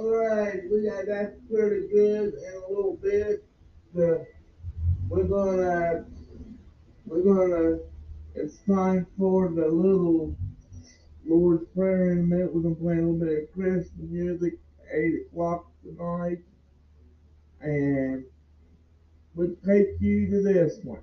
All right, we got that pretty good in a little bit. The, we're gonna we're gonna it's time for the little Lord's Prayer in a minute. We're gonna play a little bit of Christmas music, eight o'clock tonight, and we'll take you to this one.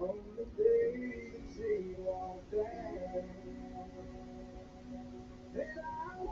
on the days he walked down. And I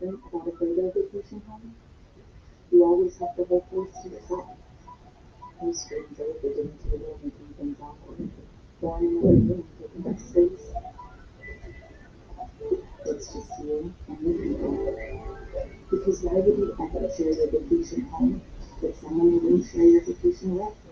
different about a Vrbo vacation home, you always have the whole place to yourself. Stranger getting into the room making things awkward. One in another room taking up space. It's just you and the people. Because why would you ever share your vacation home with someone you wouldn't share your vacation with?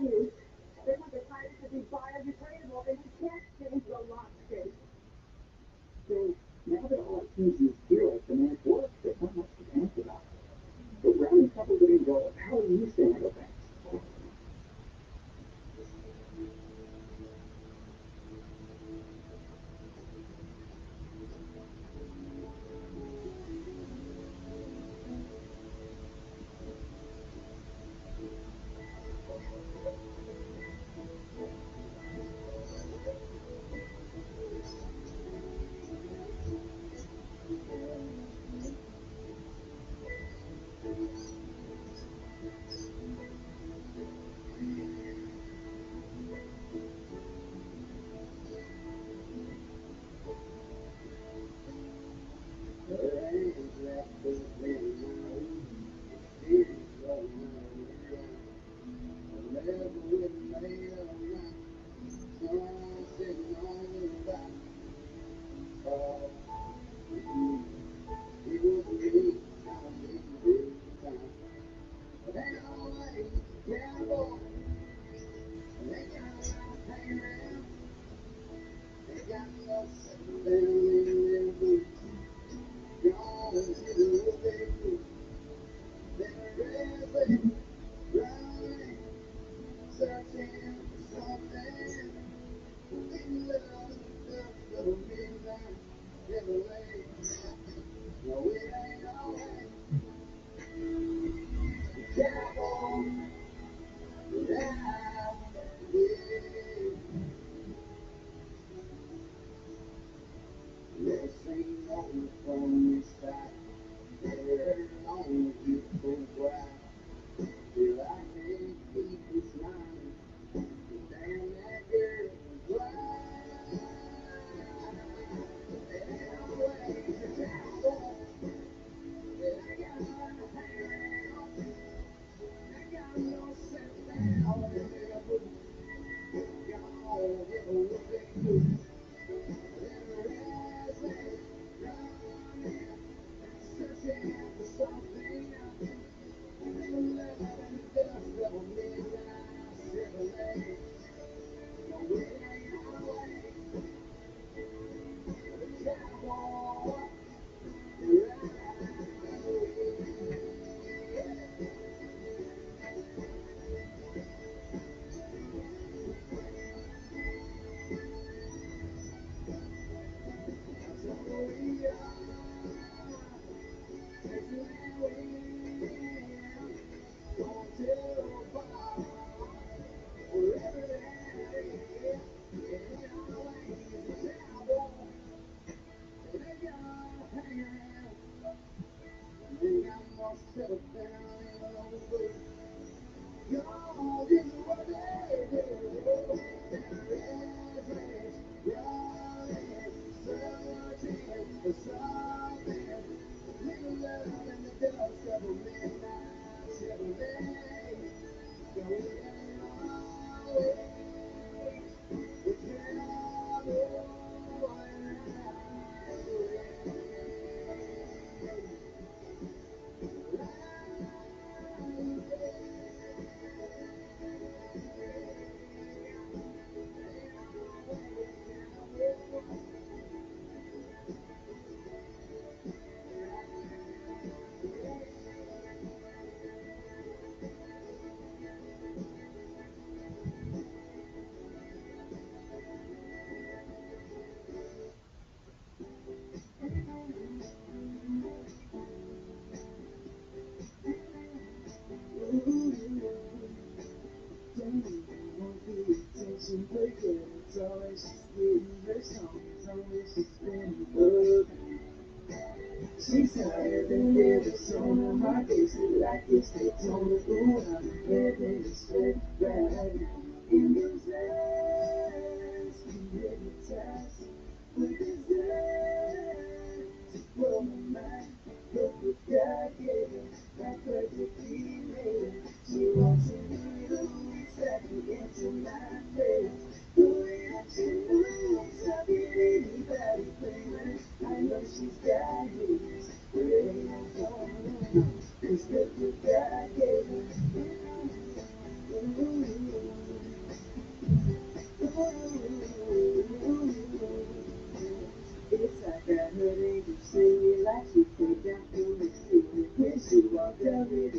That Yes. on my face, like it's takes on the floor. I'm living a straight ride. In this last to blow my mind. Look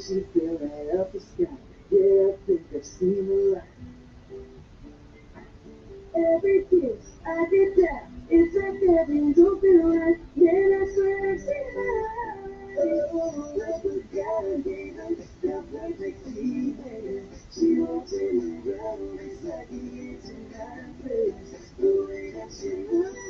she fell right the sky. Yeah, I think I've seen a lot. Every kiss I get down, it's like heaven's open wide. Man, I swear I've seen my eyes. Oh, like a goddamn, the perfect feeling. She walks in the room, it's like the engine I play. The way that she moves.